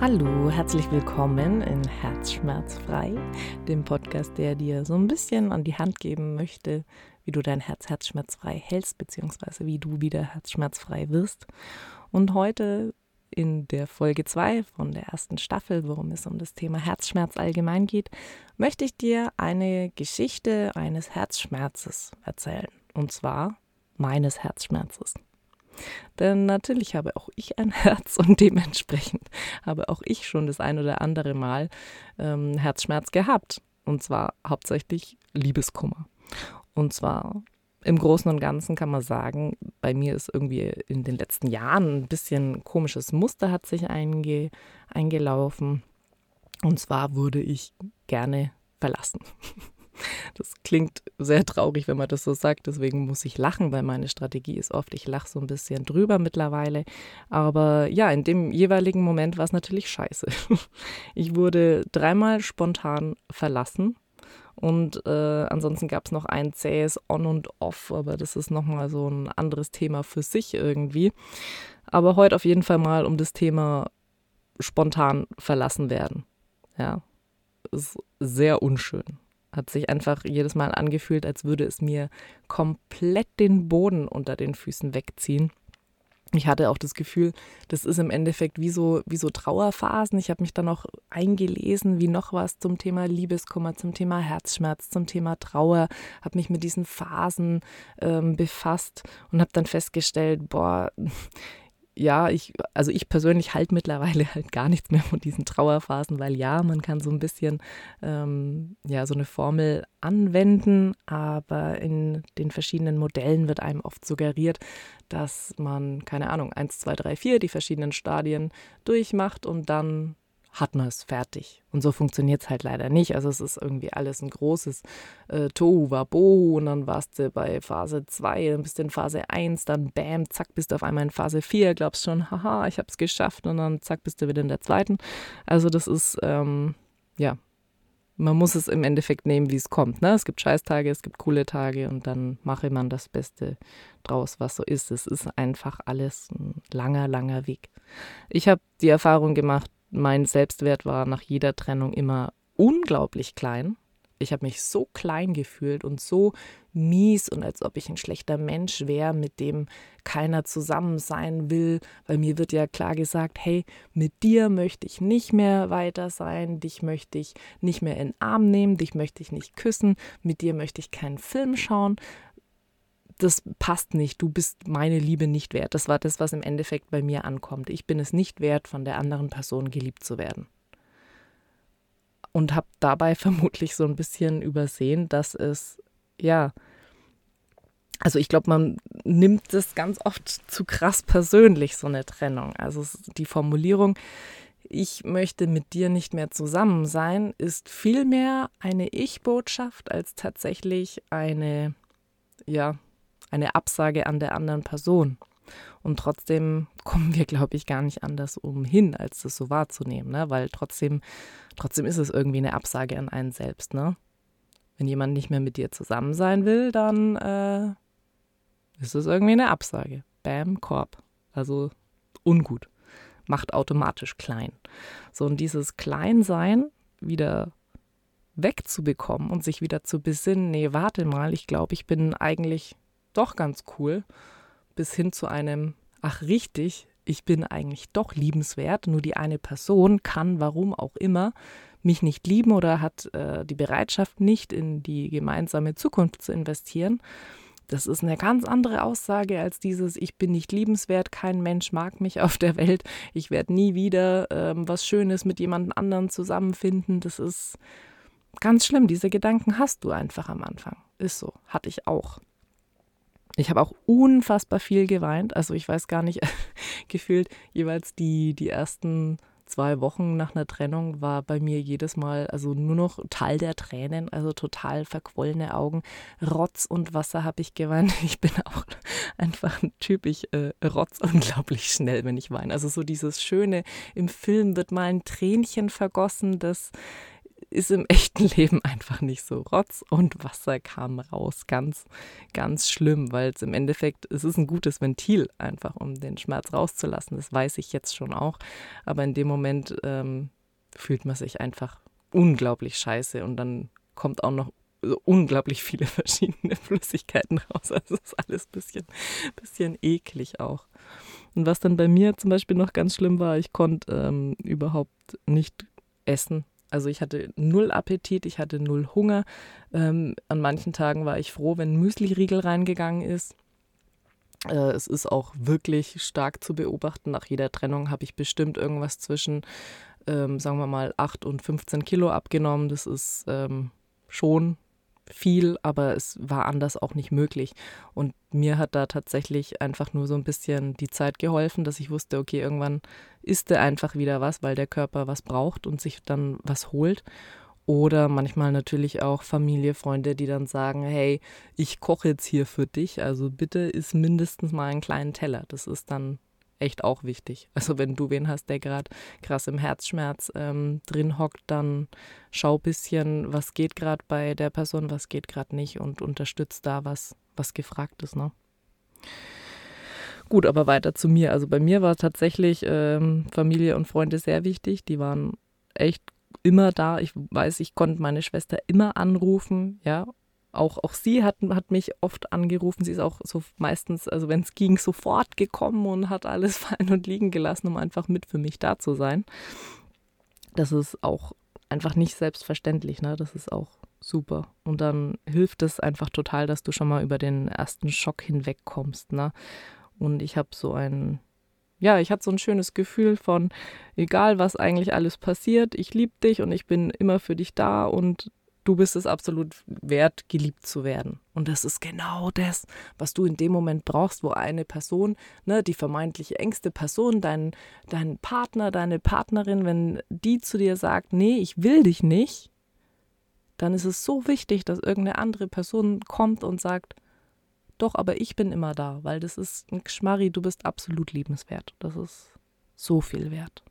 Hallo, herzlich willkommen in Herzschmerzfrei, dem Podcast, der dir so ein bisschen an die Hand geben möchte, wie du dein Herz herzschmerzfrei hältst, beziehungsweise wie du wieder herzschmerzfrei wirst. Und heute in der Folge 2 von der ersten Staffel, worum es um das Thema Herzschmerz allgemein geht, möchte ich dir eine Geschichte eines Herzschmerzes erzählen. Und zwar meines Herzschmerzes. Denn natürlich habe auch ich ein Herz und dementsprechend habe auch ich schon das ein oder andere Mal ähm, Herzschmerz gehabt. Und zwar hauptsächlich Liebeskummer. Und zwar im Großen und Ganzen kann man sagen, bei mir ist irgendwie in den letzten Jahren ein bisschen komisches Muster hat sich einge, eingelaufen. Und zwar wurde ich gerne verlassen. Das klingt sehr traurig, wenn man das so sagt. Deswegen muss ich lachen, weil meine Strategie ist oft, ich lache so ein bisschen drüber mittlerweile. Aber ja, in dem jeweiligen Moment war es natürlich scheiße. Ich wurde dreimal spontan verlassen. Und äh, ansonsten gab es noch ein zähes On und Off, aber das ist nochmal so ein anderes Thema für sich irgendwie. Aber heute auf jeden Fall mal um das Thema spontan verlassen werden. Ja, ist sehr unschön. Hat sich einfach jedes Mal angefühlt, als würde es mir komplett den Boden unter den Füßen wegziehen. Ich hatte auch das Gefühl, das ist im Endeffekt wie so, wie so Trauerphasen. Ich habe mich dann auch eingelesen, wie noch was zum Thema Liebeskummer, zum Thema Herzschmerz, zum Thema Trauer, habe mich mit diesen Phasen ähm, befasst und habe dann festgestellt, boah, ja, ich, also ich persönlich halte mittlerweile halt gar nichts mehr von diesen Trauerphasen, weil ja, man kann so ein bisschen ähm, ja so eine Formel anwenden, aber in den verschiedenen Modellen wird einem oft suggeriert, dass man, keine Ahnung, 1, 2, 3, 4, die verschiedenen Stadien durchmacht und dann hat man es fertig. Und so funktioniert es halt leider nicht. Also es ist irgendwie alles ein großes äh, Tohu Wabohu und dann warst du bei Phase 2, dann bist du in Phase 1, dann bam, zack, bist du auf einmal in Phase 4, glaubst schon, haha, ich habe es geschafft und dann zack, bist du wieder in der zweiten. Also das ist, ähm, ja, man muss es im Endeffekt nehmen, wie es kommt. Ne? Es gibt Scheißtage, es gibt coole Tage und dann mache man das Beste draus, was so ist. Es ist einfach alles ein langer, langer Weg. Ich habe die Erfahrung gemacht, mein Selbstwert war nach jeder Trennung immer unglaublich klein. Ich habe mich so klein gefühlt und so mies und als ob ich ein schlechter Mensch wäre, mit dem keiner zusammen sein will, weil mir wird ja klar gesagt, hey, mit dir möchte ich nicht mehr weiter sein, dich möchte ich nicht mehr in den Arm nehmen, dich möchte ich nicht küssen, mit dir möchte ich keinen Film schauen, das passt nicht, du bist meine Liebe nicht wert. Das war das, was im Endeffekt bei mir ankommt. Ich bin es nicht wert, von der anderen Person geliebt zu werden. Und habe dabei vermutlich so ein bisschen übersehen, dass es, ja, also ich glaube, man nimmt das ganz oft zu krass persönlich, so eine Trennung. Also die Formulierung, ich möchte mit dir nicht mehr zusammen sein, ist vielmehr eine Ich-Botschaft als tatsächlich eine, ja, eine Absage an der anderen Person. Und trotzdem kommen wir, glaube ich, gar nicht anders umhin, als das so wahrzunehmen, ne? weil trotzdem, trotzdem ist es irgendwie eine Absage an einen selbst. Ne? Wenn jemand nicht mehr mit dir zusammen sein will, dann äh, ist es irgendwie eine Absage. Bam, Korb. Also ungut. Macht automatisch klein. So, und dieses Kleinsein wieder wegzubekommen und sich wieder zu besinnen, nee, warte mal, ich glaube, ich bin eigentlich doch ganz cool, bis hin zu einem, ach richtig, ich bin eigentlich doch liebenswert, nur die eine Person kann, warum auch immer, mich nicht lieben oder hat äh, die Bereitschaft nicht in die gemeinsame Zukunft zu investieren. Das ist eine ganz andere Aussage als dieses, ich bin nicht liebenswert, kein Mensch mag mich auf der Welt, ich werde nie wieder ähm, was Schönes mit jemand anderem zusammenfinden. Das ist ganz schlimm. Diese Gedanken hast du einfach am Anfang. Ist so, hatte ich auch. Ich habe auch unfassbar viel geweint. Also ich weiß gar nicht, gefühlt jeweils die, die ersten zwei Wochen nach einer Trennung war bei mir jedes Mal also nur noch Teil der Tränen, also total verquollene Augen. Rotz und Wasser habe ich geweint. Ich bin auch einfach ein Typ, ich äh, rotz unglaublich schnell, wenn ich weine. Also so dieses Schöne, im Film wird mal ein Tränchen vergossen, das ist im echten Leben einfach nicht so. Rotz und Wasser kam raus. Ganz, ganz schlimm, weil es im Endeffekt, es ist ein gutes Ventil einfach, um den Schmerz rauszulassen. Das weiß ich jetzt schon auch. Aber in dem Moment ähm, fühlt man sich einfach unglaublich scheiße und dann kommt auch noch so unglaublich viele verschiedene Flüssigkeiten raus. Also ist alles ein bisschen, bisschen eklig auch. Und was dann bei mir zum Beispiel noch ganz schlimm war, ich konnte ähm, überhaupt nicht essen. Also ich hatte null Appetit, ich hatte null Hunger. Ähm, an manchen Tagen war ich froh, wenn ein Müsli-Riegel reingegangen ist. Äh, es ist auch wirklich stark zu beobachten. Nach jeder Trennung habe ich bestimmt irgendwas zwischen, ähm, sagen wir mal, 8 und 15 Kilo abgenommen. Das ist ähm, schon viel, aber es war anders auch nicht möglich. Und mir hat da tatsächlich einfach nur so ein bisschen die Zeit geholfen, dass ich wusste, okay, irgendwann isst er einfach wieder was, weil der Körper was braucht und sich dann was holt. Oder manchmal natürlich auch Familie, Freunde, die dann sagen, hey, ich koche jetzt hier für dich, also bitte isst mindestens mal einen kleinen Teller. Das ist dann echt auch wichtig. Also wenn du wen hast, der gerade krass im Herzschmerz ähm, drin hockt, dann schau ein bisschen, was geht gerade bei der Person, was geht gerade nicht und unterstützt da, was, was gefragt ist. Ne? Gut, aber weiter zu mir. Also bei mir war tatsächlich ähm, Familie und Freunde sehr wichtig. Die waren echt immer da. Ich weiß, ich konnte meine Schwester immer anrufen, ja, auch, auch sie hat, hat mich oft angerufen. Sie ist auch so meistens, also wenn es ging, sofort gekommen und hat alles fallen und liegen gelassen, um einfach mit für mich da zu sein. Das ist auch einfach nicht selbstverständlich, ne? Das ist auch super. Und dann hilft es einfach total, dass du schon mal über den ersten Schock hinwegkommst, ne? Und ich habe so ein, ja, ich hatte so ein schönes Gefühl von, egal was eigentlich alles passiert, ich liebe dich und ich bin immer für dich da und du bist es absolut wert, geliebt zu werden. Und das ist genau das, was du in dem Moment brauchst, wo eine Person, ne, die vermeintliche engste Person, dein, dein Partner, deine Partnerin, wenn die zu dir sagt, nee, ich will dich nicht, dann ist es so wichtig, dass irgendeine andere Person kommt und sagt, doch, aber ich bin immer da, weil das ist ein Geschmarri, du bist absolut liebenswert. Das ist so viel wert.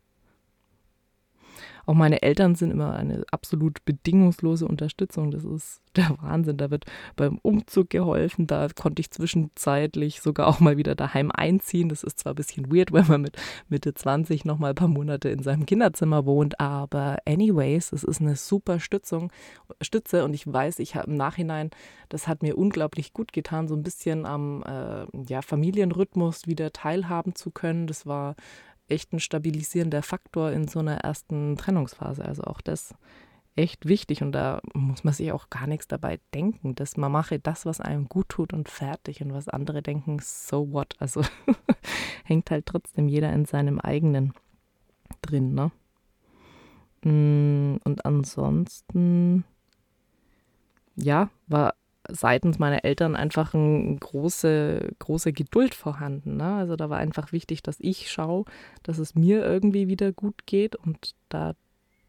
Auch meine Eltern sind immer eine absolut bedingungslose Unterstützung. Das ist der Wahnsinn. Da wird beim Umzug geholfen. Da konnte ich zwischenzeitlich sogar auch mal wieder daheim einziehen. Das ist zwar ein bisschen weird, wenn man mit Mitte 20 noch mal ein paar Monate in seinem Kinderzimmer wohnt, aber anyways, es ist eine super Stützung, Stütze und ich weiß, ich habe im Nachhinein, das hat mir unglaublich gut getan, so ein bisschen am äh, ja, Familienrhythmus wieder teilhaben zu können. Das war echt ein stabilisierender Faktor in so einer ersten Trennungsphase. Also auch das echt wichtig und da muss man sich auch gar nichts dabei denken, dass man mache das, was einem gut tut und fertig und was andere denken, so what. Also hängt halt trotzdem jeder in seinem eigenen drin, ne? Mm, und ansonsten, ja, war seitens meiner Eltern einfach eine große, große Geduld vorhanden. Ne? Also da war einfach wichtig, dass ich schaue, dass es mir irgendwie wieder gut geht und da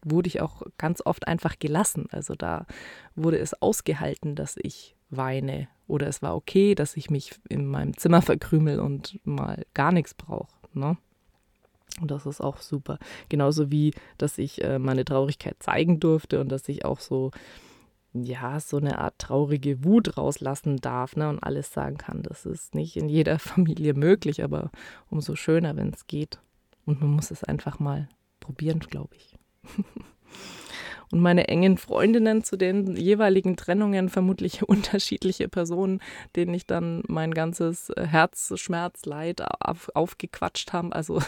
wurde ich auch ganz oft einfach gelassen. Also da wurde es ausgehalten, dass ich weine oder es war okay, dass ich mich in meinem Zimmer verkrümel und mal gar nichts brauche. Ne? Und das ist auch super. Genauso wie, dass ich äh, meine Traurigkeit zeigen durfte und dass ich auch so ja, so eine Art traurige Wut rauslassen darf ne, und alles sagen kann. Das ist nicht in jeder Familie möglich, aber umso schöner, wenn es geht. Und man muss es einfach mal probieren, glaube ich. und meine engen Freundinnen zu den jeweiligen Trennungen, vermutlich unterschiedliche Personen, denen ich dann mein ganzes Herzschmerzleid auf, aufgequatscht habe. Also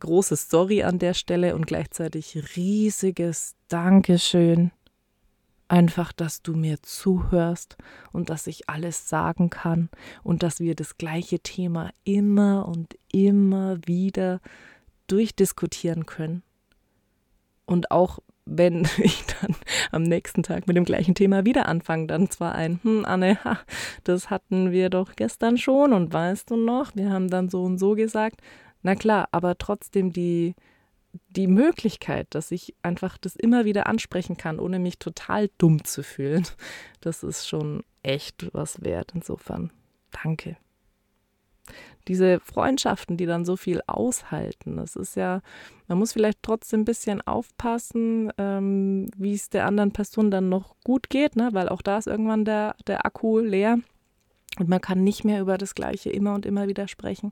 große Story an der Stelle und gleichzeitig riesiges Dankeschön Einfach, dass du mir zuhörst und dass ich alles sagen kann und dass wir das gleiche Thema immer und immer wieder durchdiskutieren können. Und auch wenn ich dann am nächsten Tag mit dem gleichen Thema wieder anfange, dann zwar ein, hm, Anne, ha, das hatten wir doch gestern schon und weißt du noch, wir haben dann so und so gesagt. Na klar, aber trotzdem die, die Möglichkeit, dass ich einfach das immer wieder ansprechen kann, ohne mich total dumm zu fühlen, das ist schon echt was wert. Insofern, danke. diese Freundschaften, die dann so viel aushalten. Das ist ja, man muss vielleicht trotzdem ein bisschen aufpassen, ähm, wie es der anderen Person dann noch gut geht, ne? weil auch da ist irgendwann der, der Akku leer. Und man kann nicht mehr über das Gleiche immer und immer wieder sprechen.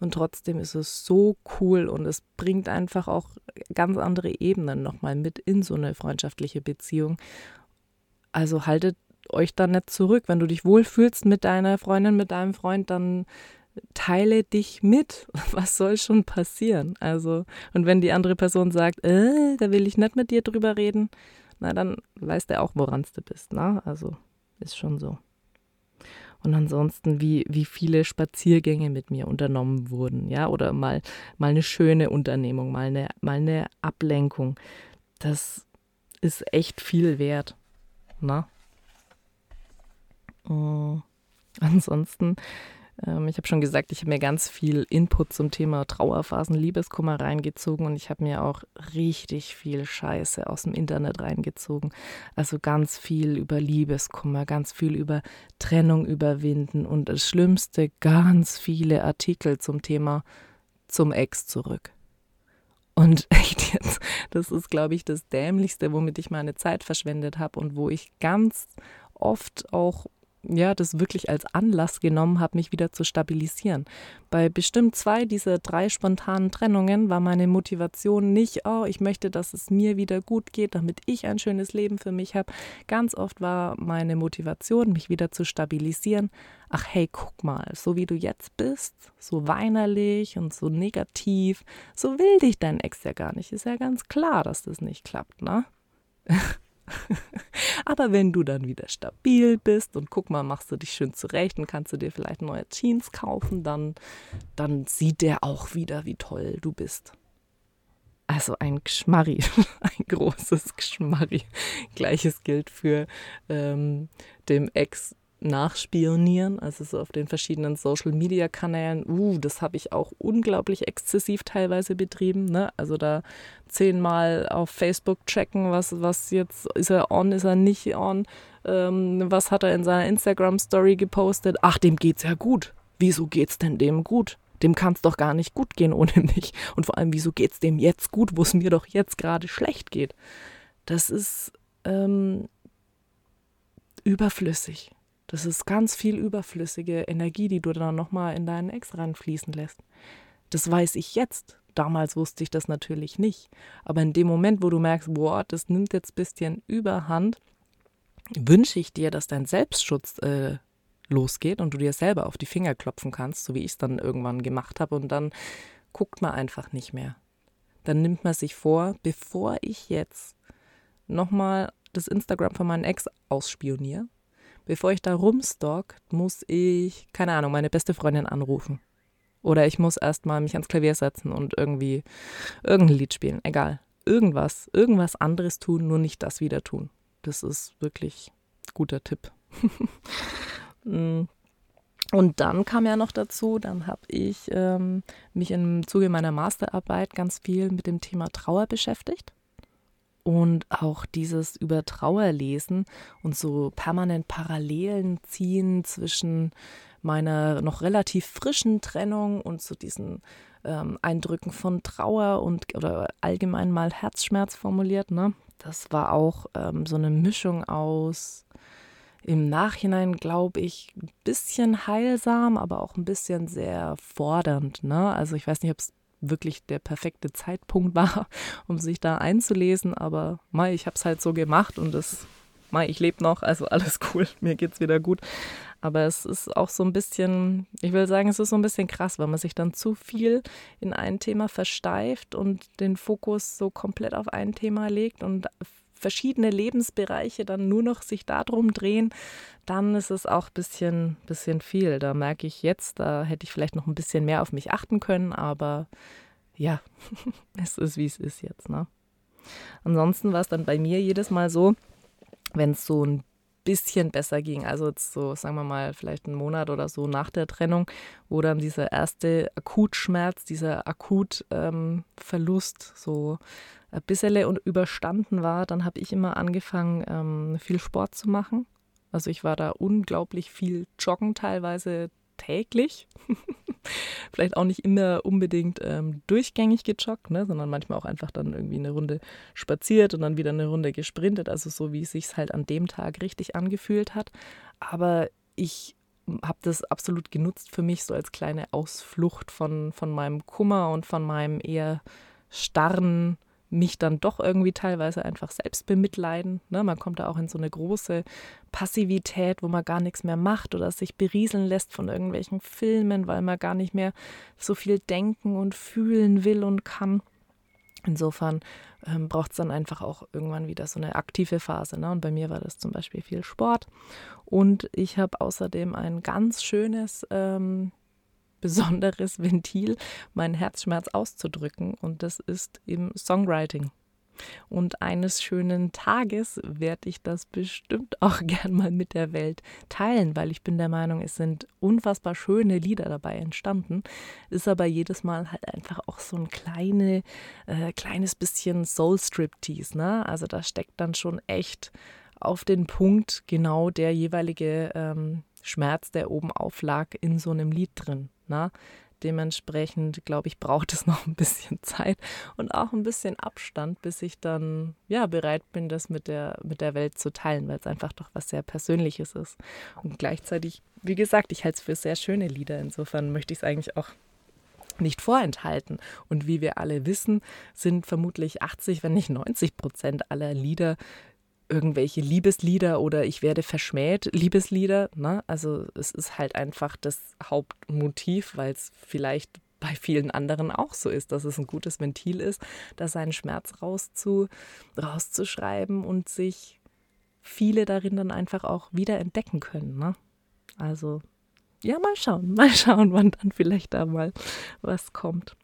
Und trotzdem ist es so cool und es bringt einfach auch ganz andere Ebenen nochmal mit in so eine freundschaftliche Beziehung. Also haltet euch da nicht zurück. Wenn du dich wohlfühlst mit deiner Freundin, mit deinem Freund, dann teile dich mit. Was soll schon passieren? Also, und wenn die andere Person sagt, äh, da will ich nicht mit dir drüber reden, na, dann weiß der auch, woran du bist. Ne? Also, ist schon so. Und ansonsten, wie, wie viele Spaziergänge mit mir unternommen wurden, ja, oder mal, mal eine schöne Unternehmung, mal eine, mal eine Ablenkung. Das ist echt viel wert. Na? Ne? Uh, ansonsten ähm, ich habe schon gesagt, ich habe mir ganz viel Input zum Thema Trauerphasen, Liebeskummer reingezogen und ich habe mir auch richtig viel Scheiße aus dem Internet reingezogen. Also ganz viel über Liebeskummer, ganz viel über Trennung überwinden und das Schlimmste, ganz viele Artikel zum Thema zum Ex zurück. Und echt jetzt, das ist, glaube ich, das Dämlichste, womit ich meine Zeit verschwendet habe und wo ich ganz oft auch ja, das wirklich als Anlass genommen habe, mich wieder zu stabilisieren. Bei bestimmt zwei dieser drei spontanen Trennungen war meine Motivation nicht, oh, ich möchte, dass es mir wieder gut geht, damit ich ein schönes Leben für mich habe. Ganz oft war meine Motivation, mich wieder zu stabilisieren. Ach hey, guck mal, so wie du jetzt bist, so weinerlich und so negativ, so will dich dein Ex ja gar nicht. Ist ja ganz klar, dass das nicht klappt, ne? Aber wenn du dann wieder stabil bist und guck mal, machst du dich schön zurecht und kannst du dir vielleicht neue Jeans kaufen, dann, dann sieht der auch wieder, wie toll du bist. Also ein Geschmarri, ein großes Geschmarri. Gleiches gilt für ähm, dem Ex nachspionieren, also so auf den verschiedenen Social-Media-Kanälen. Uh, das habe ich auch unglaublich exzessiv teilweise betrieben. Ne? Also da zehnmal auf Facebook checken, was, was jetzt, ist er on, ist er nicht on, ähm, was hat er in seiner Instagram-Story gepostet. Ach, dem geht's ja gut. Wieso geht's denn dem gut? Dem kann es doch gar nicht gut gehen ohne mich. Und vor allem, wieso geht's dem jetzt gut, wo es mir doch jetzt gerade schlecht geht? Das ist ähm, überflüssig. Das ist ganz viel überflüssige Energie, die du dann nochmal in deinen Ex reinfließen lässt. Das weiß ich jetzt. Damals wusste ich das natürlich nicht. Aber in dem Moment, wo du merkst, boah, das nimmt jetzt ein bisschen Überhand, wünsche ich dir, dass dein Selbstschutz äh, losgeht und du dir selber auf die Finger klopfen kannst, so wie ich es dann irgendwann gemacht habe. Und dann guckt man einfach nicht mehr. Dann nimmt man sich vor, bevor ich jetzt nochmal das Instagram von meinem Ex ausspioniere, bevor ich da rumstalk, muss ich, keine Ahnung, meine beste Freundin anrufen. Oder ich muss erstmal mich ans Klavier setzen und irgendwie irgendein Lied spielen. Egal. Irgendwas, irgendwas anderes tun, nur nicht das wieder tun. Das ist wirklich guter Tipp. Mm. Und dann kam ja noch dazu, dann habe ich ähm, mich im Zuge meiner Masterarbeit ganz viel mit dem Thema Trauer beschäftigt. Und auch dieses über Trauer lesen und so permanent Parallelen ziehen zwischen meiner noch relativ frischen Trennung und so diesen ähm, Eindrücken von Trauer und oder allgemein mal Herzschmerz formuliert. Ne? Das war auch ähm, so eine Mischung aus im Nachhinein, glaube ich, ein bisschen heilsam, aber auch ein bisschen sehr fordernd. Ne? Also ich weiß nicht, ob es wirklich der perfekte Zeitpunkt war, um sich da einzulesen. Aber Mai, ich habe es halt so gemacht und das, Mai, ich lebe noch, also alles cool, mir geht's wieder gut. Aber es ist auch so ein bisschen, ich will sagen, es ist so ein bisschen krass, weil man sich dann zu viel in ein Thema versteift und den Fokus so komplett auf ein Thema legt und verschiedene Lebensbereiche dann nur noch sich darum drehen, dann ist es auch ein bisschen, bisschen viel. Da merke ich jetzt, da hätte ich vielleicht noch ein bisschen mehr auf mich achten können, aber ja, es ist, wie es ist jetzt. Ne? Ansonsten war es dann bei mir jedes Mal so, wenn es so ein bisschen besser ging, also jetzt so, sagen wir mal, vielleicht einen Monat oder so nach der Trennung, wo dann dieser erste Akutschmerz, dieser Akutverlust ähm, so ein bisschen überstanden war, dann habe ich immer angefangen, ähm, viel Sport zu machen. Also ich war da unglaublich viel joggen, teilweise täglich. vielleicht auch nicht immer unbedingt ähm, durchgängig gejoggt, ne, sondern manchmal auch einfach dann irgendwie eine Runde spaziert und dann wieder eine Runde gesprintet, also so wie es sich halt an dem Tag richtig angefühlt hat. Aber ich habe das absolut genutzt für mich so als kleine Ausflucht von, von meinem Kummer und von meinem eher starren mich dann doch irgendwie teilweise einfach selbst bemitleiden. Ne? Man kommt da auch in so eine große Passivität, wo man gar nichts mehr macht oder sich berieseln lässt von irgendwelchen Filmen, weil man gar nicht mehr so viel denken und fühlen will und kann. Insofern ähm, braucht es dann einfach auch irgendwann wieder so eine aktive Phase. Ne? Und bei mir war das zum Beispiel viel Sport. Und ich habe außerdem ein ganz schönes ähm, besonderes Ventil, meinen Herzschmerz auszudrücken. Und das ist im Songwriting. Und eines schönen Tages werde ich das bestimmt auch gern mal mit der Welt teilen, weil ich bin der Meinung, es sind unfassbar schöne Lieder dabei entstanden. Ist aber jedes Mal halt einfach auch so ein kleine, äh, kleines bisschen Soul-Striptease. Ne? Also da steckt dann schon echt auf den Punkt genau der jeweilige ähm, Schmerz, der oben auflag, in so einem Lied drin. Na? Dementsprechend, glaube ich, braucht es noch ein bisschen Zeit und auch ein bisschen Abstand, bis ich dann ja bereit bin, das mit der, mit der Welt zu teilen, weil es einfach doch was sehr Persönliches ist. Und gleichzeitig, wie gesagt, ich halte es für sehr schöne Lieder. Insofern möchte ich es eigentlich auch nicht vorenthalten. Und wie wir alle wissen, sind vermutlich 80, wenn nicht 90 Prozent aller Lieder irgendwelche Liebeslieder oder ich werde verschmäht Liebeslieder. Ne? Also es ist halt einfach das Hauptmotiv, weil es vielleicht bei vielen anderen auch so ist, dass es ein gutes Ventil ist, da seinen Schmerz rauszu, rauszuschreiben und sich viele darin dann einfach auch wieder entdecken können. Ne? Also ja, mal schauen, mal schauen, wann dann vielleicht da mal was kommt.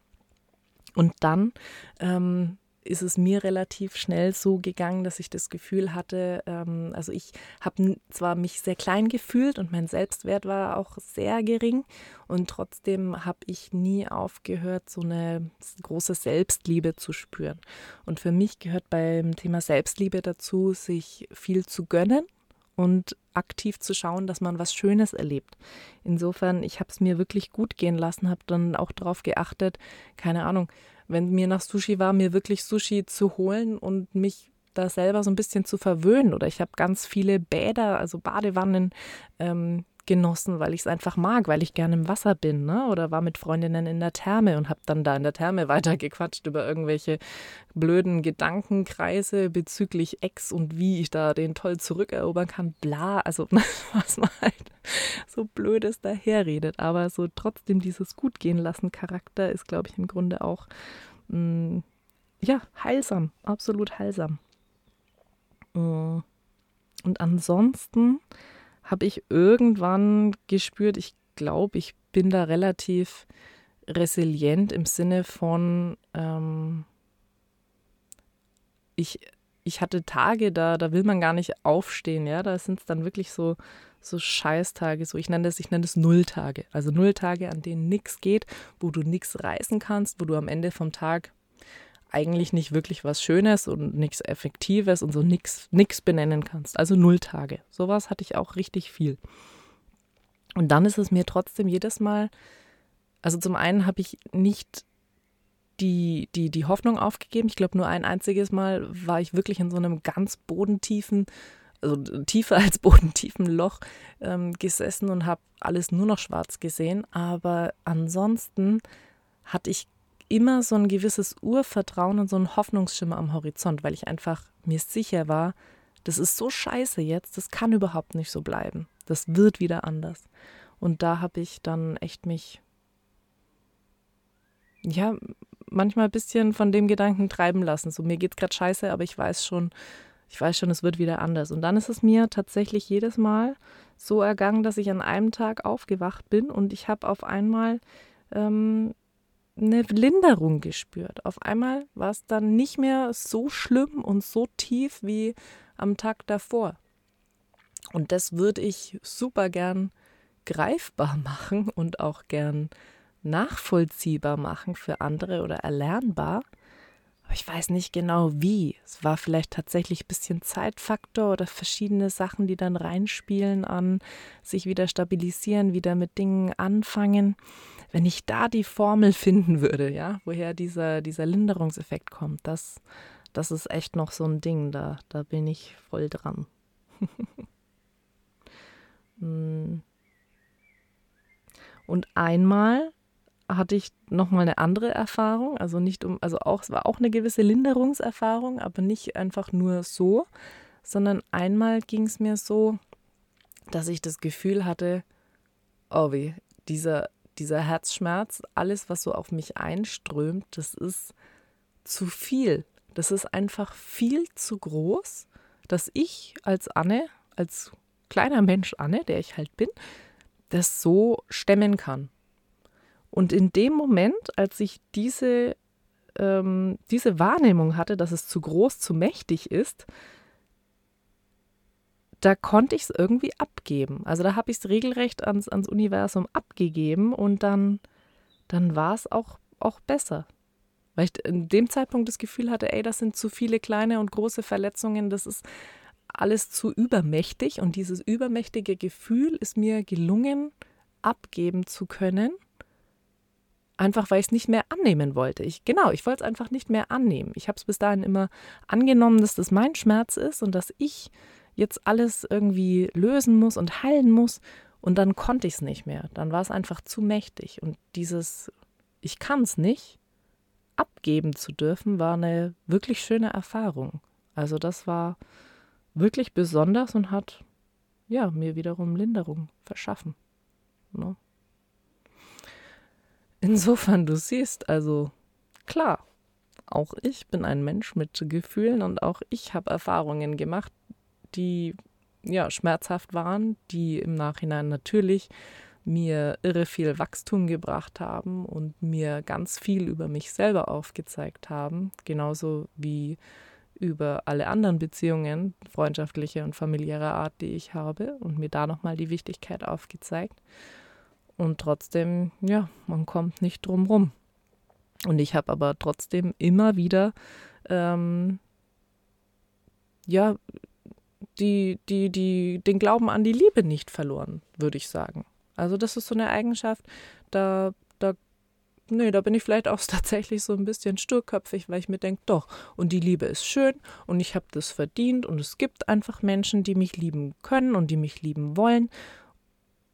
Und dann ähm, ist es mir relativ schnell so gegangen, dass ich das Gefühl hatte, ähm, also ich habe zwar mich sehr klein gefühlt und mein Selbstwert war auch sehr gering und trotzdem habe ich nie aufgehört, so eine große Selbstliebe zu spüren. Und für mich gehört beim Thema Selbstliebe dazu, sich viel zu gönnen und aktiv zu schauen, dass man was Schönes erlebt. Insofern, ich habe es mir wirklich gut gehen lassen, habe dann auch darauf geachtet, keine Ahnung, wenn mir nach Sushi war, mir wirklich Sushi zu holen und mich da selber so ein bisschen zu verwöhnen. Oder ich habe ganz viele Bäder, also Badewannen ähm, genossen, weil ich es einfach mag, weil ich gerne im Wasser bin, ne? Oder war mit Freundinnen in der Therme und habe dann da in der Therme weitergequatscht über irgendwelche blöden Gedankenkreise bezüglich Ex und wie ich da den toll zurückerobern kann. Bla, also was man halt so blödes daherredet. Aber so trotzdem dieses Gutgehen lassen Charakter ist, glaube ich, im Grunde auch mh, mm, ja heilsam, absolut heilsam. Mm. Und ansonsten habe ich irgendwann gespürt, ich glaube, ich bin da relativ resilient im Sinne von, ähm, ich, ich hatte Tage, da, da will man gar nicht aufstehen, ja, da sind es dann wirklich so, so Scheißtage, so ich nenne das, ich nenne das Nulltage. Also Nulltage, an denen nichts geht, wo du nichts reißen kannst, wo du am Ende vom Tag eigentlich nicht wirklich was Schönes und nichts Effektives und so nichts nix benennen kannst. Also Nulltage. Sowas hatte ich auch richtig viel. Und dann ist es mir trotzdem jedes Mal, also zum einen habe ich nicht die, die, die Hoffnung aufgegeben. Ich glaube, nur ein einziges Mal war ich wirklich in so einem ganz bodentiefen, also tiefer als bodentiefen Loch ähm, gesessen und habe alles nur noch schwarz gesehen. Aber ansonsten hatte ich immer so ein gewisses Urvertrauen und so ein Hoffnungsschimmer am Horizont, weil ich einfach mir sicher war, das ist so scheiße jetzt, das kann überhaupt nicht so bleiben. Das wird wieder anders. Und da habe ich dann echt mich, ja, manchmal ein bisschen von dem Gedanken treiben lassen. So, mir geht's gerade scheiße, aber ich weiß schon, ich weiß schon, es wird wieder anders. Und dann ist es mir tatsächlich jedes Mal so ergangen, dass ich an einem Tag aufgewacht bin und ich habe auf einmal ähm, eine Linderung gespürt. Auf einmal war es dann nicht mehr so schlimm und so tief wie am Tag davor. Und das würde ich super gern greifbar machen und auch gern nachvollziehbar machen für andere oder erlernbar. Aber ich weiß nicht genau wie. Es war vielleicht tatsächlich ein bisschen Zeitfaktor oder verschiedene Sachen, die dann reinspielen an sich wieder stabilisieren, wieder mit Dingen anfangen. Wenn ich da die Formel finden würde, ja, woher dieser, dieser Linderungseffekt kommt, das, das ist echt noch so ein Ding, da, da bin ich voll dran. Hm. Und einmal hatte ich nochmal eine andere Erfahrung, also nicht um, also auch, es war auch eine gewisse Linderungserfahrung, aber nicht einfach nur so, sondern einmal ging es mir so, dass ich das Gefühl hatte, oh weh, dieser, dieser Herzschmerz, alles, was so auf mich einströmt, das ist zu viel. Das ist einfach viel zu groß, dass ich als Anne, als kleiner Mensch Anne, der ich halt bin, das so stemmen kann. Und in dem Moment, als ich diese, ähm, diese Wahrnehmung hatte, dass es zu groß, zu mächtig ist, da konnte ich es irgendwie abgeben. Also da habe ich es regelrecht ans, ans Universum abgegeben und dann, dann war es auch, auch besser. Weil ich in dem Zeitpunkt das Gefühl hatte, ey, das sind zu viele kleine und große Verletzungen, das ist alles zu übermächtig. Und dieses übermächtige Gefühl ist mir gelungen, abgeben zu können Einfach weil ich es nicht mehr annehmen wollte. Ich, genau, ich wollte es einfach nicht mehr annehmen. Ich habe es bis dahin immer angenommen, dass das mein Schmerz ist und dass ich jetzt alles irgendwie lösen muss und heilen muss. Und dann konnte ich es nicht mehr. Dann war es einfach zu mächtig. Und dieses Ich kann es nicht abgeben zu dürfen, war eine wirklich schöne Erfahrung. Also das war wirklich besonders und hat ja mir wiederum Linderung verschaffen. Ne? Insofern, du siehst, also klar, auch ich bin ein Mensch mit Gefühlen und auch ich habe Erfahrungen gemacht, die ja schmerzhaft waren, die im Nachhinein natürlich mir irre viel Wachstum gebracht haben und mir ganz viel über mich selber aufgezeigt haben, genauso wie über alle anderen Beziehungen, freundschaftliche und familiäre Art, die ich habe und mir da nochmal die Wichtigkeit aufgezeigt. Und trotzdem, ja, man kommt nicht drum rum. Und ich habe aber trotzdem immer wieder, ähm, ja, die, die, die, den Glauben an die Liebe nicht verloren, würde ich sagen. Also das ist so eine Eigenschaft, da, da, nee, da bin ich vielleicht auch tatsächlich so ein bisschen sturköpfig, weil ich mir denke, doch, und die Liebe ist schön und ich habe das verdient und es gibt einfach Menschen, die mich lieben können und die mich lieben wollen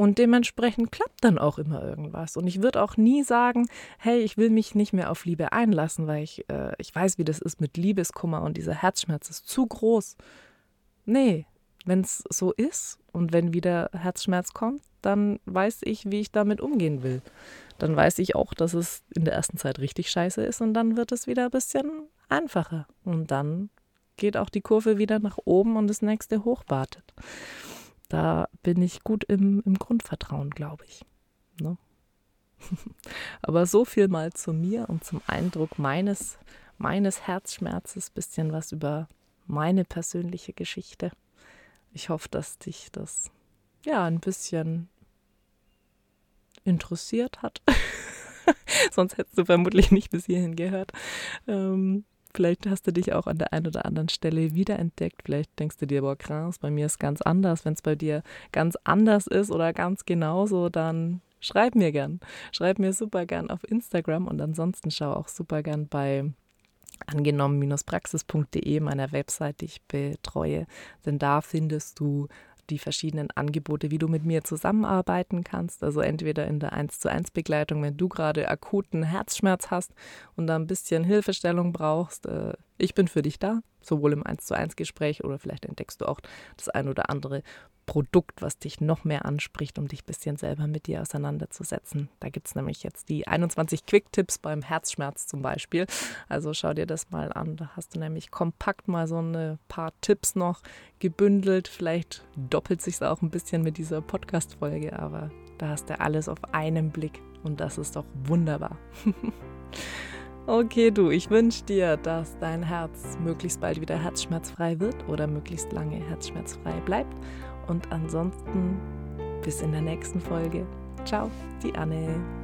und dementsprechend klappt dann auch immer irgendwas. Und ich würde auch nie sagen, hey, ich will mich nicht mehr auf Liebe einlassen, weil ich, äh, ich weiß, wie das ist mit Liebeskummer und dieser Herzschmerz ist zu groß. Nee, wenn es so ist und wenn wieder Herzschmerz kommt, dann weiß ich, wie ich damit umgehen will. Dann weiß ich auch, dass es in der ersten Zeit richtig scheiße ist und dann wird es wieder ein bisschen einfacher. Und dann geht auch die Kurve wieder nach oben und das nächste hoch wartet. Da bin ich gut im, im Grundvertrauen, glaube ich. Ne? Aber so viel mal zu mir und zum Eindruck meines, meines Herzschmerzes, bisschen was über meine persönliche Geschichte. Ich hoffe, dass dich das ja ein bisschen interessiert hat. Sonst hättest du vermutlich nicht bis hierhin gehört. Ähm, Vielleicht hast du dich auch an der einen oder anderen Stelle wiederentdeckt. Vielleicht denkst du dir, boah, krass, bei mir ist ganz anders. Wenn es bei dir ganz anders ist oder ganz genauso, dann schreib mir gern. Schreib mir super gern auf Instagram und ansonsten schau auch super gern bei angenommen-praxis.de, meiner Website, die ich betreue. Denn da findest du die verschiedenen Angebote, wie du mit mir zusammenarbeiten kannst. Also entweder in der 1 zu 1 Begleitung, wenn du gerade akuten Herzschmerz hast und da ein bisschen Hilfestellung brauchst. Äh, ich bin für dich da, sowohl im 1 zu 1 Gespräch oder vielleicht entdeckst du auch das ein oder andere Produkt, was dich noch mehr anspricht, um dich ein bisschen selber mit dir auseinanderzusetzen. Da gibt es nämlich jetzt die 21 Quick-Tipps beim Herzschmerz zum Beispiel. Also schau dir das mal an. Da hast du nämlich kompakt mal so ein paar Tipps noch gebündelt. Vielleicht doppelt sich auch ein bisschen mit dieser Podcast-Folge, aber da hast du alles auf einen Blick und das ist doch wunderbar. Okay, du, ich wünsche dir, dass dein Herz möglichst bald wieder herzschmerzfrei wird oder möglichst lange herzschmerzfrei bleibt und ansonsten bis in der nächsten Folge. Ciao, die Anne.